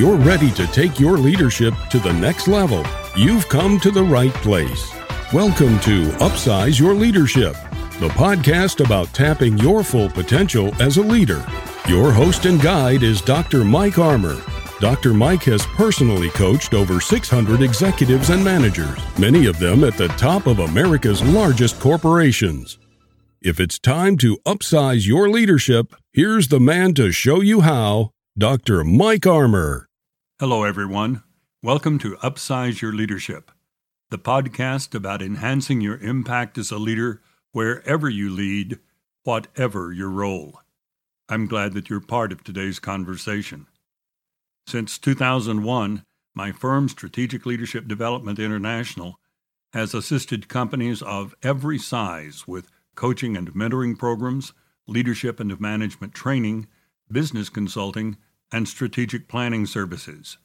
you're ready to take your leadership to the next level, you've come to the right place. Welcome to Upsize Your Leadership, the podcast about tapping your full potential as a leader. Your host and guide is Dr. Mike Armour. Dr. Mike has personally coached over 600 executives and managers, many of them at the top of America's largest corporations. If it's time to upsize your leadership, here's the man to show you how Dr. Mike Armour. Hello, everyone. Welcome to Upsize Your Leadership, the podcast about enhancing your impact as a leader wherever you lead, whatever your role. I'm glad that you're part of today's conversation. Since 2001, my firm, Strategic Leadership Development International, has assisted companies of every size with coaching and mentoring programs, leadership and management training, business consulting, and strategic planning services.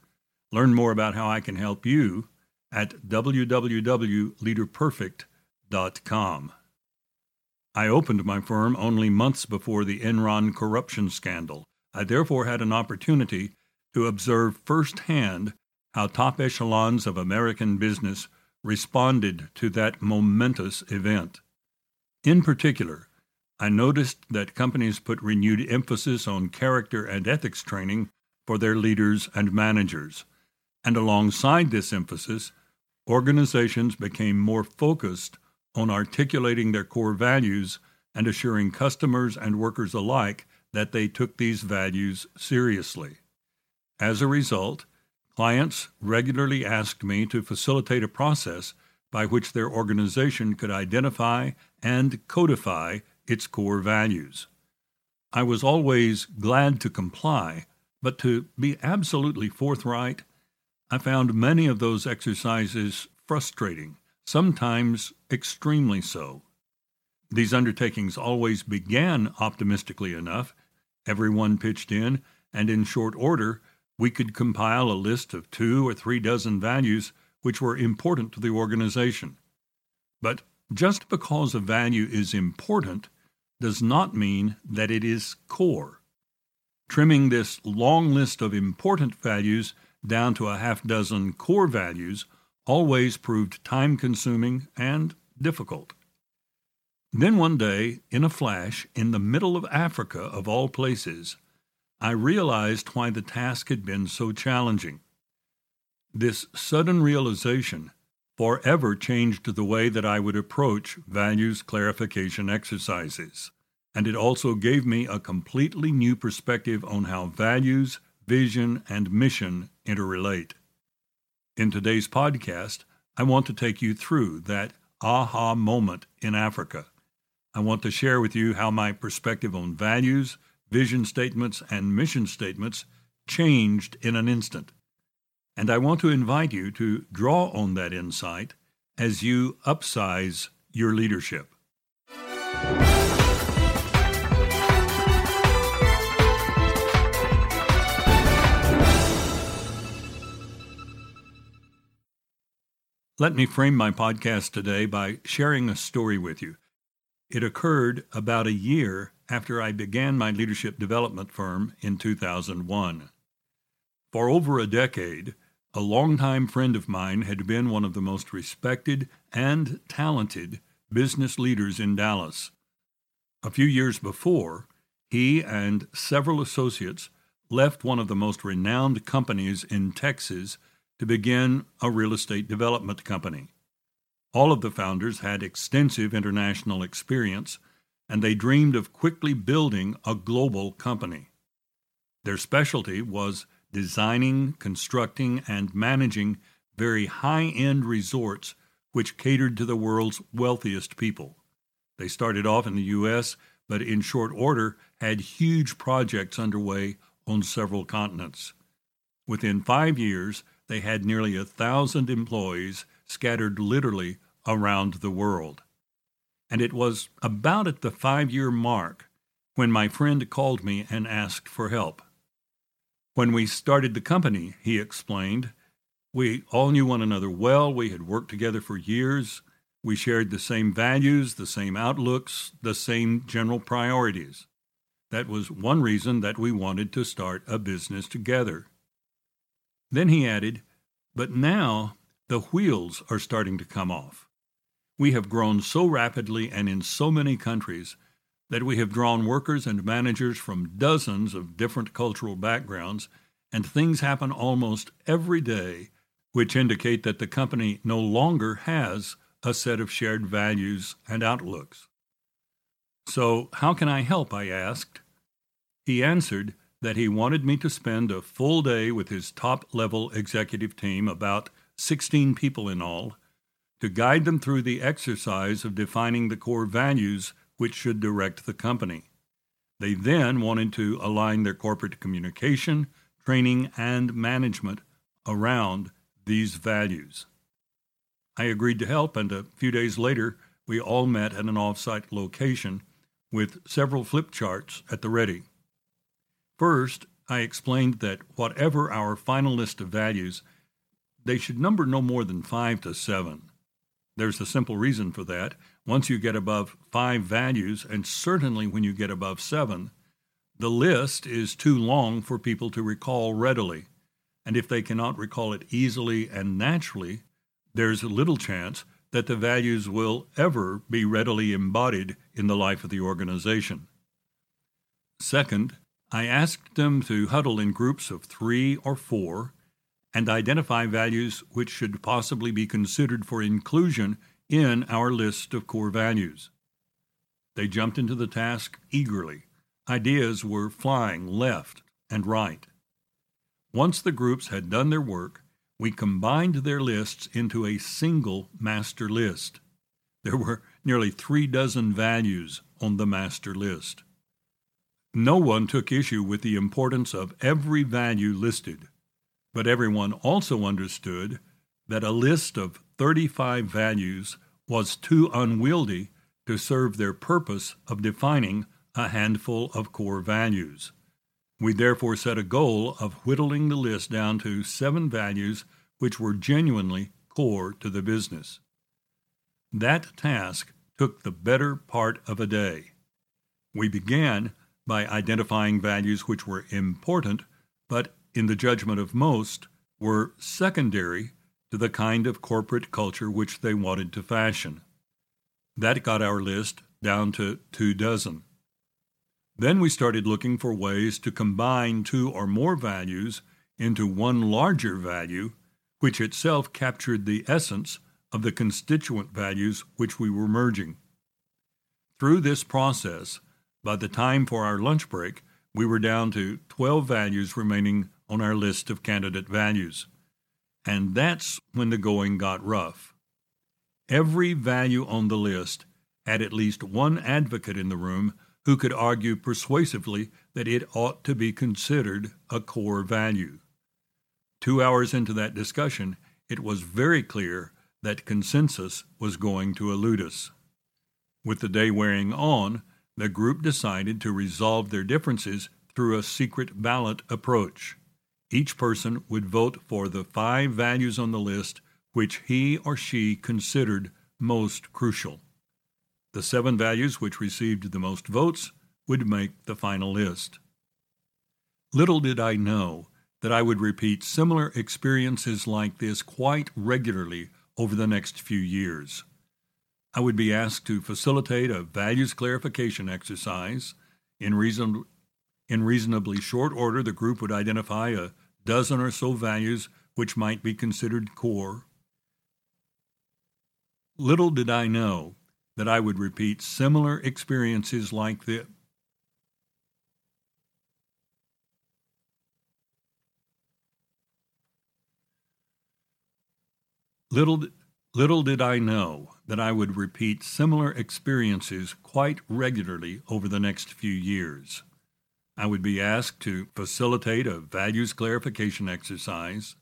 Learn more about how I can help you at www.leaderperfect.com. I opened my firm only months before the Enron corruption scandal. I therefore had an opportunity to observe firsthand how top echelons of American business responded to that momentous event. In particular, I noticed that companies put renewed emphasis on character and ethics training for their leaders and managers. And alongside this emphasis, organizations became more focused on articulating their core values and assuring customers and workers alike that they took these values seriously. As a result, clients regularly asked me to facilitate a process by which their organization could identify and codify its core values. I was always glad to comply, but to be absolutely forthright, I found many of those exercises frustrating, sometimes extremely so. These undertakings always began optimistically enough. Everyone pitched in, and in short order, we could compile a list of two or three dozen values which were important to the organization. But just because a value is important does not mean that it is core. Trimming this long list of important values down to a half dozen core values always proved time consuming and difficult. Then one day, in a flash, in the middle of Africa of all places, I realized why the task had been so challenging. This sudden realization forever changed the way that I would approach values clarification exercises, and it also gave me a completely new perspective on how values, vision, and mission interrelate. In today's podcast, I want to take you through that aha moment in Africa. I want to share with you how my perspective on values, vision statements, and mission statements changed in an instant. And I want to invite you to draw on that insight as you upsize your leadership. Let me frame my podcast today by sharing a story with you. It occurred about a year after I began my leadership development firm in 2001. For over a decade, a longtime friend of mine had been one of the most respected and talented business leaders in Dallas. A few years before, he and several associates left one of the most renowned companies in Texas to begin a real estate development company. All of the founders had extensive international experience, and they dreamed of quickly building a global company. Their specialty was designing, constructing, and managing very high end resorts which catered to the world's wealthiest people. They started off in the U.S., but in short order had huge projects underway on several continents. Within five years, they had nearly a thousand employees scattered literally around the world. And it was about at the five year mark when my friend called me and asked for help. When we started the company, he explained, we all knew one another well. We had worked together for years. We shared the same values, the same outlooks, the same general priorities. That was one reason that we wanted to start a business together. Then he added, But now the wheels are starting to come off. We have grown so rapidly and in so many countries that we have drawn workers and managers from dozens of different cultural backgrounds, and things happen almost every day which indicate that the company no longer has a set of shared values and outlooks. So, how can I help? I asked. He answered that he wanted me to spend a full day with his top level executive team, about 16 people in all, to guide them through the exercise of defining the core values which should direct the company. They then wanted to align their corporate communication, training, and management around these values. I agreed to help, and a few days later, we all met at an offsite location with several flip charts at the ready. First, I explained that whatever our final list of values, they should number no more than five to seven. There's a simple reason for that. Once you get above five values, and certainly when you get above seven, the list is too long for people to recall readily. And if they cannot recall it easily and naturally, there's little chance that the values will ever be readily embodied in the life of the organization. Second, I asked them to huddle in groups of three or four and identify values which should possibly be considered for inclusion in our list of core values. They jumped into the task eagerly. Ideas were flying left and right. Once the groups had done their work, we combined their lists into a single master list. There were nearly three dozen values on the master list. No one took issue with the importance of every value listed, but everyone also understood that a list of 35 values was too unwieldy to serve their purpose of defining a handful of core values. We therefore set a goal of whittling the list down to seven values which were genuinely core to the business. That task took the better part of a day. We began by identifying values which were important, but in the judgment of most, were secondary to the kind of corporate culture which they wanted to fashion. That got our list down to two dozen. Then we started looking for ways to combine two or more values into one larger value, which itself captured the essence of the constituent values which we were merging. Through this process, by the time for our lunch break, we were down to 12 values remaining on our list of candidate values. And that's when the going got rough. Every value on the list had at least one advocate in the room who could argue persuasively that it ought to be considered a core value. Two hours into that discussion, it was very clear that consensus was going to elude us. With the day wearing on, the group decided to resolve their differences through a secret ballot approach. Each person would vote for the five values on the list which he or she considered most crucial. The seven values which received the most votes would make the final list. Little did I know that I would repeat similar experiences like this quite regularly over the next few years. I would be asked to facilitate a values clarification exercise. In, reason, in reasonably short order, the group would identify a dozen or so values which might be considered core. Little did I know that I would repeat similar experiences like this. Little, little did I know that I would repeat similar experiences quite regularly over the next few years. I would be asked to facilitate a values clarification exercise.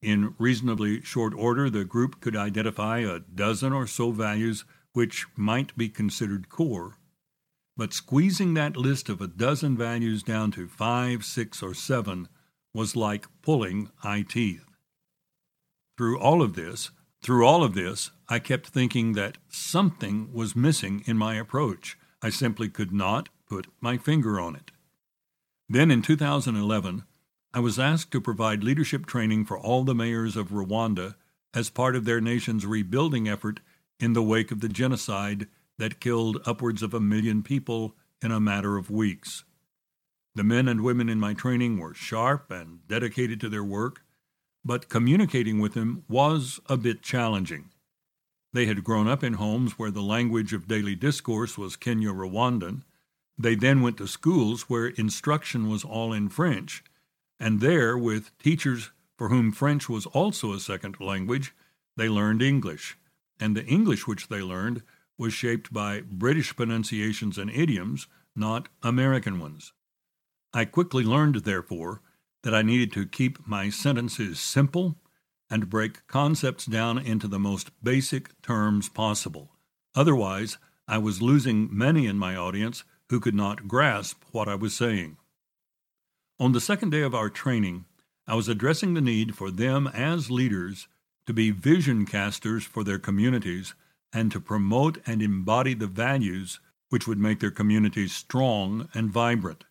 In reasonably short order, the group could identify a dozen or so values which might be considered core, but squeezing that list of a dozen values down to five, six, or seven was like pulling eye teeth. Through all of this, through all of this, I kept thinking that something was missing in my approach. I simply could not put my finger on it. Then in 2011, I was asked to provide leadership training for all the mayors of Rwanda as part of their nation's rebuilding effort in the wake of the genocide that killed upwards of a million people in a matter of weeks. The men and women in my training were sharp and dedicated to their work, but communicating with them was a bit challenging. They had grown up in homes where the language of daily discourse was Kinyarwanda. They then went to schools where instruction was all in French, and there, with teachers for whom French was also a second language, they learned English. And the English which they learned was shaped by British pronunciations and idioms, not American ones. I quickly learned, therefore, that I needed to keep my sentences simple and break concepts down into the most basic terms possible. Otherwise, I was losing many in my audience who could not grasp what I was saying. On the second day of our training, I was addressing the need for them as leaders to be vision casters for their communities and to promote and embody the values which would make their communities strong and vibrant.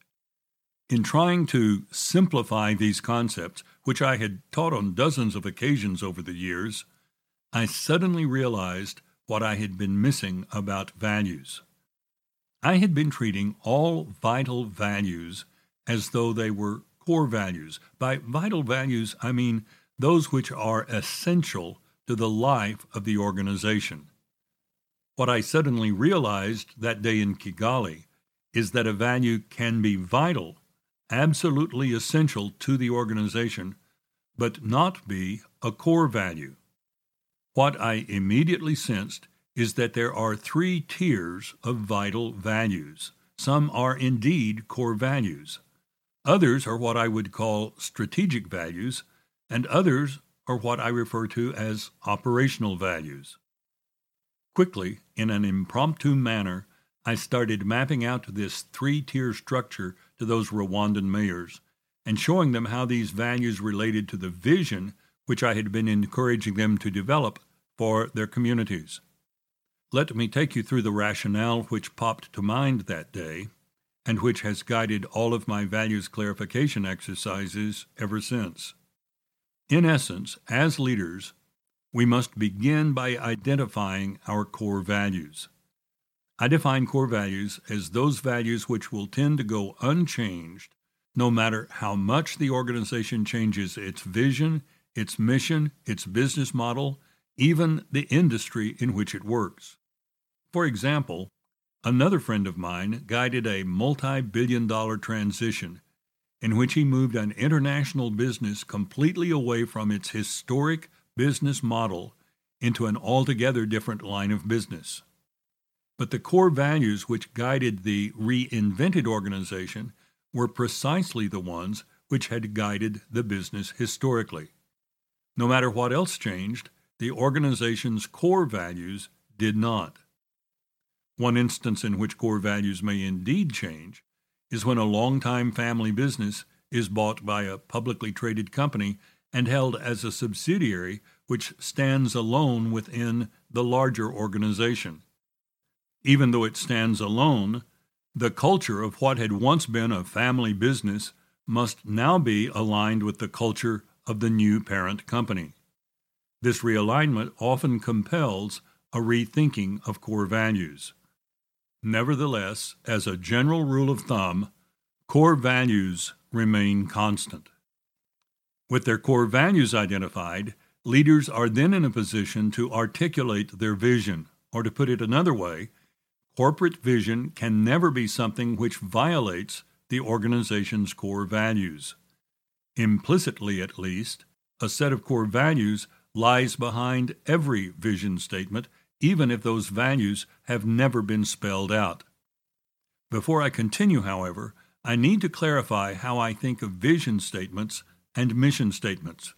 In trying to simplify these concepts, which I had taught on dozens of occasions over the years, I suddenly realized what I had been missing about values. I had been treating all vital values as though they were core values. By vital values, I mean those which are essential to the life of the organization. What I suddenly realized that day in Kigali is that a value can be vital absolutely essential to the organization, but not be a core value. What I immediately sensed is that there are three tiers of vital values. Some are indeed core values. Others are what I would call strategic values, and others are what I refer to as operational values. Quickly, in an impromptu manner, I started mapping out this three tier structure to those Rwandan mayors and showing them how these values related to the vision which I had been encouraging them to develop for their communities. Let me take you through the rationale which popped to mind that day and which has guided all of my values clarification exercises ever since. In essence, as leaders, we must begin by identifying our core values. I define core values as those values which will tend to go unchanged no matter how much the organization changes its vision, its mission, its business model, even the industry in which it works. For example, another friend of mine guided a multi billion dollar transition in which he moved an international business completely away from its historic business model into an altogether different line of business. But the core values which guided the reinvented organization were precisely the ones which had guided the business historically. No matter what else changed, the organization's core values did not. One instance in which core values may indeed change is when a long-time family business is bought by a publicly traded company and held as a subsidiary which stands alone within the larger organization even though it stands alone, the culture of what had once been a family business must now be aligned with the culture of the new parent company. This realignment often compels a rethinking of core values. Nevertheless, as a general rule of thumb, core values remain constant. With their core values identified, leaders are then in a position to articulate their vision, or to put it another way, Corporate vision can never be something which violates the organization's core values. Implicitly, at least, a set of core values lies behind every vision statement, even if those values have never been spelled out. Before I continue, however, I need to clarify how I think of vision statements and mission statements.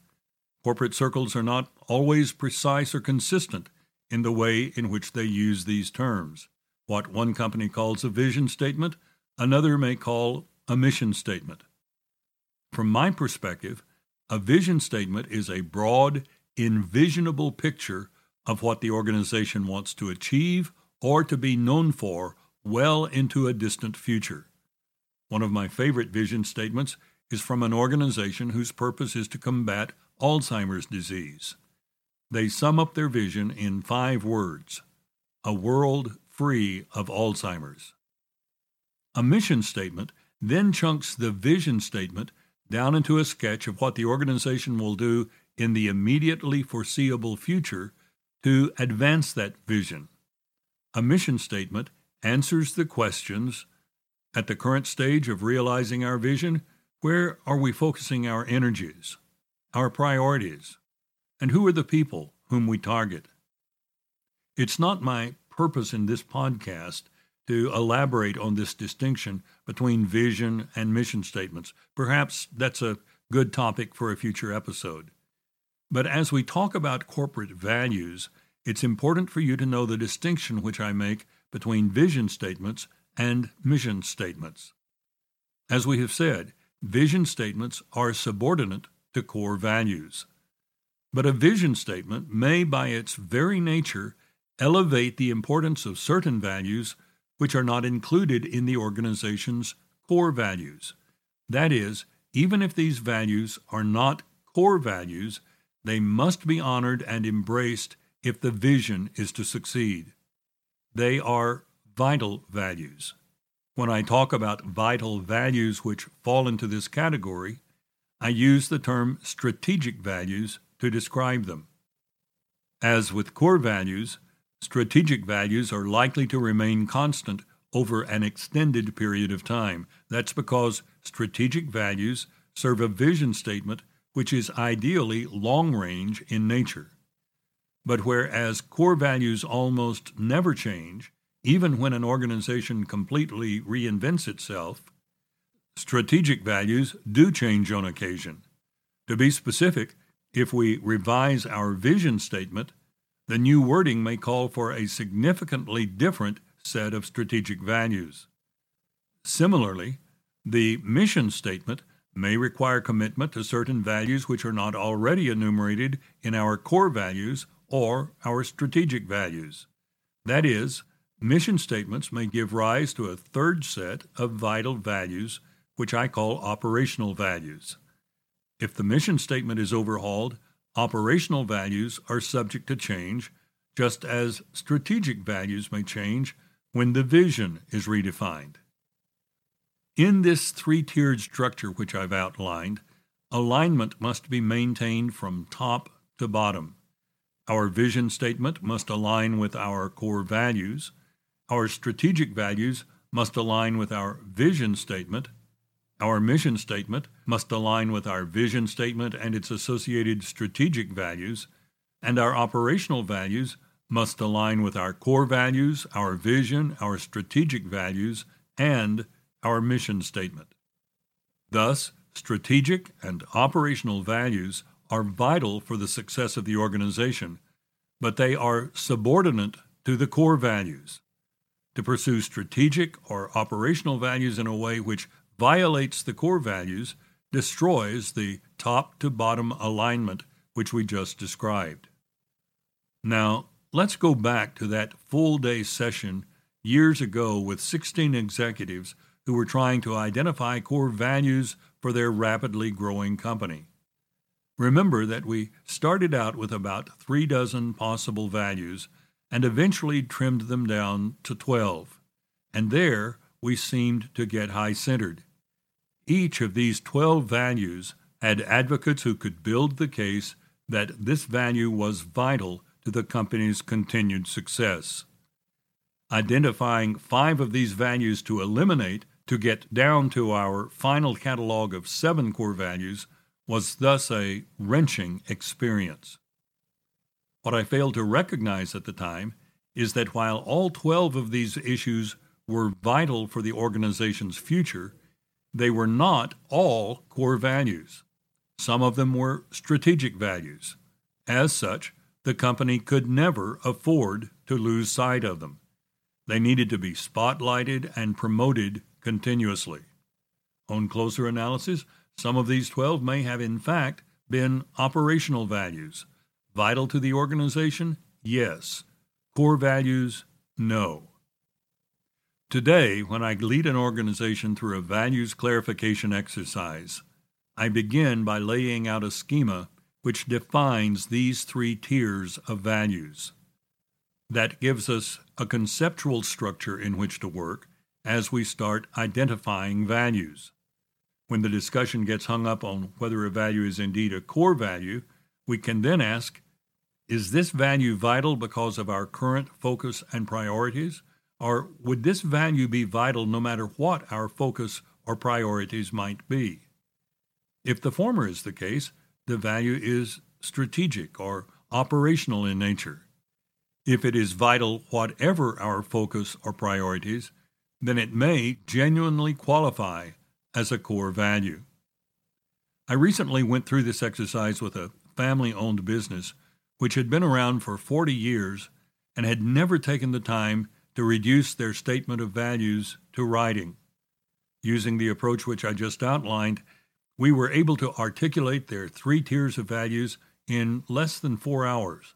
Corporate circles are not always precise or consistent in the way in which they use these terms. What one company calls a vision statement, another may call a mission statement. From my perspective, a vision statement is a broad, envisionable picture of what the organization wants to achieve or to be known for well into a distant future. One of my favorite vision statements is from an organization whose purpose is to combat Alzheimer's disease. They sum up their vision in five words a world free of Alzheimer's. A mission statement then chunks the vision statement down into a sketch of what the organization will do in the immediately foreseeable future to advance that vision. A mission statement answers the questions at the current stage of realizing our vision, where are we focusing our energies, our priorities, and who are the people whom we target? It's not my purpose in this podcast to elaborate on this distinction between vision and mission statements. Perhaps that's a good topic for a future episode. But as we talk about corporate values, it's important for you to know the distinction which I make between vision statements and mission statements. As we have said, vision statements are subordinate to core values. But a vision statement may, by its very nature, elevate the importance of certain values which are not included in the organization's core values. That is, even if these values are not core values, they must be honored and embraced if the vision is to succeed. They are vital values. When I talk about vital values which fall into this category, I use the term strategic values to describe them. As with core values, strategic values are likely to remain constant over an extended period of time. That's because strategic values serve a vision statement which is ideally long range in nature. But whereas core values almost never change, even when an organization completely reinvents itself, strategic values do change on occasion. To be specific, if we revise our vision statement, the new wording may call for a significantly different set of strategic values. Similarly, the mission statement may require commitment to certain values which are not already enumerated in our core values or our strategic values. That is, mission statements may give rise to a third set of vital values, which I call operational values. If the mission statement is overhauled, operational values are subject to change, just as strategic values may change when the vision is redefined. In this three tiered structure which I've outlined, alignment must be maintained from top to bottom. Our vision statement must align with our core values. Our strategic values must align with our vision statement. Our mission statement must align with our vision statement and its associated strategic values. And our operational values must align with our core values, our vision, our strategic values, and our mission statement. Thus, strategic and operational values are vital for the success of the organization, but they are subordinate to the core values. To pursue strategic or operational values in a way which violates the core values destroys the top to bottom alignment which we just described. Now, Let's go back to that full day session years ago with 16 executives who were trying to identify core values for their rapidly growing company. Remember that we started out with about three dozen possible values and eventually trimmed them down to 12. And there we seemed to get high centered. Each of these 12 values had advocates who could build the case that this value was vital to the company's continued success. Identifying five of these values to eliminate to get down to our final catalog of seven core values was thus a wrenching experience. What I failed to recognize at the time is that while all 12 of these issues were vital for the organization's future, they were not all core values. Some of them were strategic values. As such, the company could never afford to lose sight of them. They needed to be spotlighted and promoted continuously. On closer analysis, some of these 12 may have in fact been operational values. Vital to the organization? Yes. Core values? No. Today, when I lead an organization through a values clarification exercise, I begin by laying out a schema which defines these three tiers of values. That gives us a conceptual structure in which to work as we start identifying values. When the discussion gets hung up on whether a value is indeed a core value, we can then ask Is this value vital because of our current focus and priorities? Or would this value be vital no matter what our focus or priorities might be? If the former is the case, the value is strategic or operational in nature. If it is vital, whatever our focus or priorities, then it may genuinely qualify as a core value. I recently went through this exercise with a family owned business which had been around for 40 years and had never taken the time to reduce their statement of values to writing. Using the approach which I just outlined, we were able to articulate their three tiers of values in less than four hours.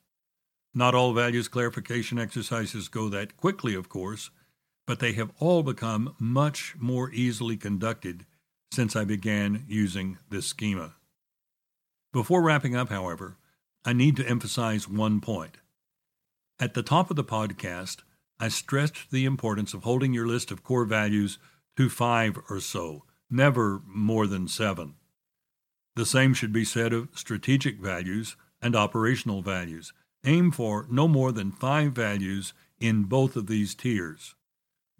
Not all values clarification exercises go that quickly, of course, but they have all become much more easily conducted since I began using this schema. Before wrapping up, however, I need to emphasize one point. At the top of the podcast, I stressed the importance of holding your list of core values to five or so, never more than seven. The same should be said of strategic values and operational values. Aim for no more than five values in both of these tiers.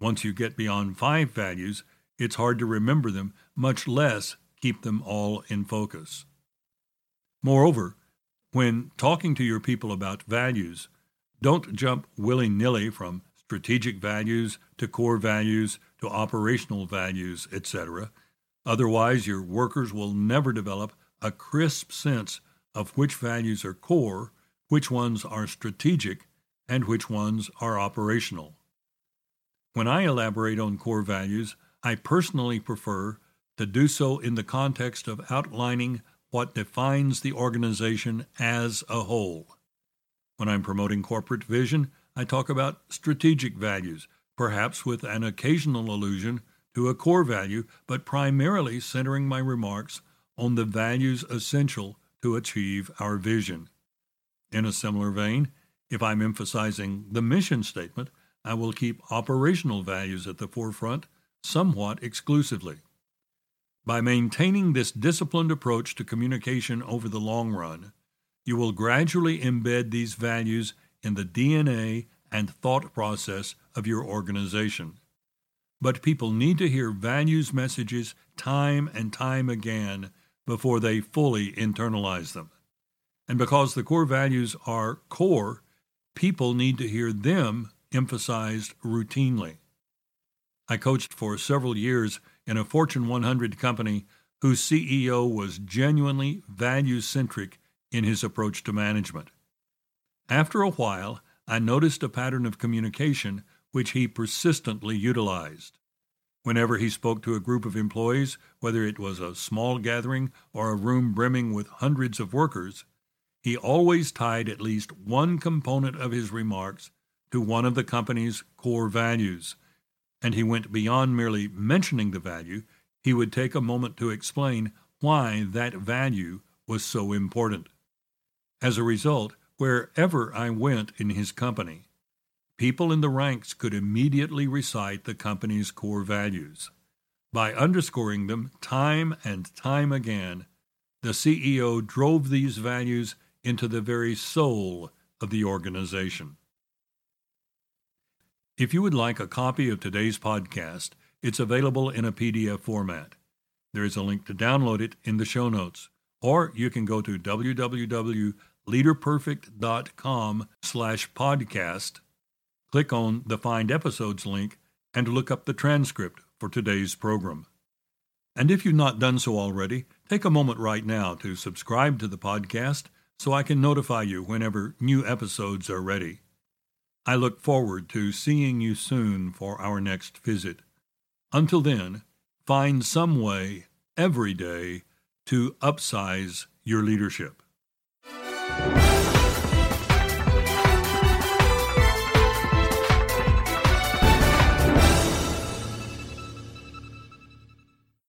Once you get beyond five values, it's hard to remember them, much less keep them all in focus. Moreover, when talking to your people about values, don't jump willy nilly from strategic values to core values to operational values, etc. Otherwise, your workers will never develop a crisp sense of which values are core, which ones are strategic, and which ones are operational. When I elaborate on core values, I personally prefer to do so in the context of outlining what defines the organization as a whole. When I'm promoting corporate vision, I talk about strategic values, perhaps with an occasional allusion to a core value, but primarily centering my remarks on the values essential to achieve our vision. In a similar vein, if I'm emphasizing the mission statement, I will keep operational values at the forefront somewhat exclusively. By maintaining this disciplined approach to communication over the long run, you will gradually embed these values in the DNA and thought process of your organization. But people need to hear values messages time and time again before they fully internalize them. And because the core values are core, people need to hear them emphasized routinely. I coached for several years in a Fortune 100 company whose CEO was genuinely value centric in his approach to management. After a while, I noticed a pattern of communication which he persistently utilized. Whenever he spoke to a group of employees, whether it was a small gathering or a room brimming with hundreds of workers, he always tied at least one component of his remarks to one of the company's core values, and he went beyond merely mentioning the value, he would take a moment to explain why that value was so important. As a result, Wherever I went in his company, people in the ranks could immediately recite the company's core values. By underscoring them time and time again, the CEO drove these values into the very soul of the organization. If you would like a copy of today's podcast, it's available in a PDF format. There is a link to download it in the show notes, or you can go to www.leaderperfect.com slash podcast, click on the Find Episodes link, and look up the transcript for today's program. And if you've not done so already, take a moment right now to subscribe to the podcast so I can notify you whenever new episodes are ready. I look forward to seeing you soon for our next visit. Until then, find some way every day to upsize your leadership.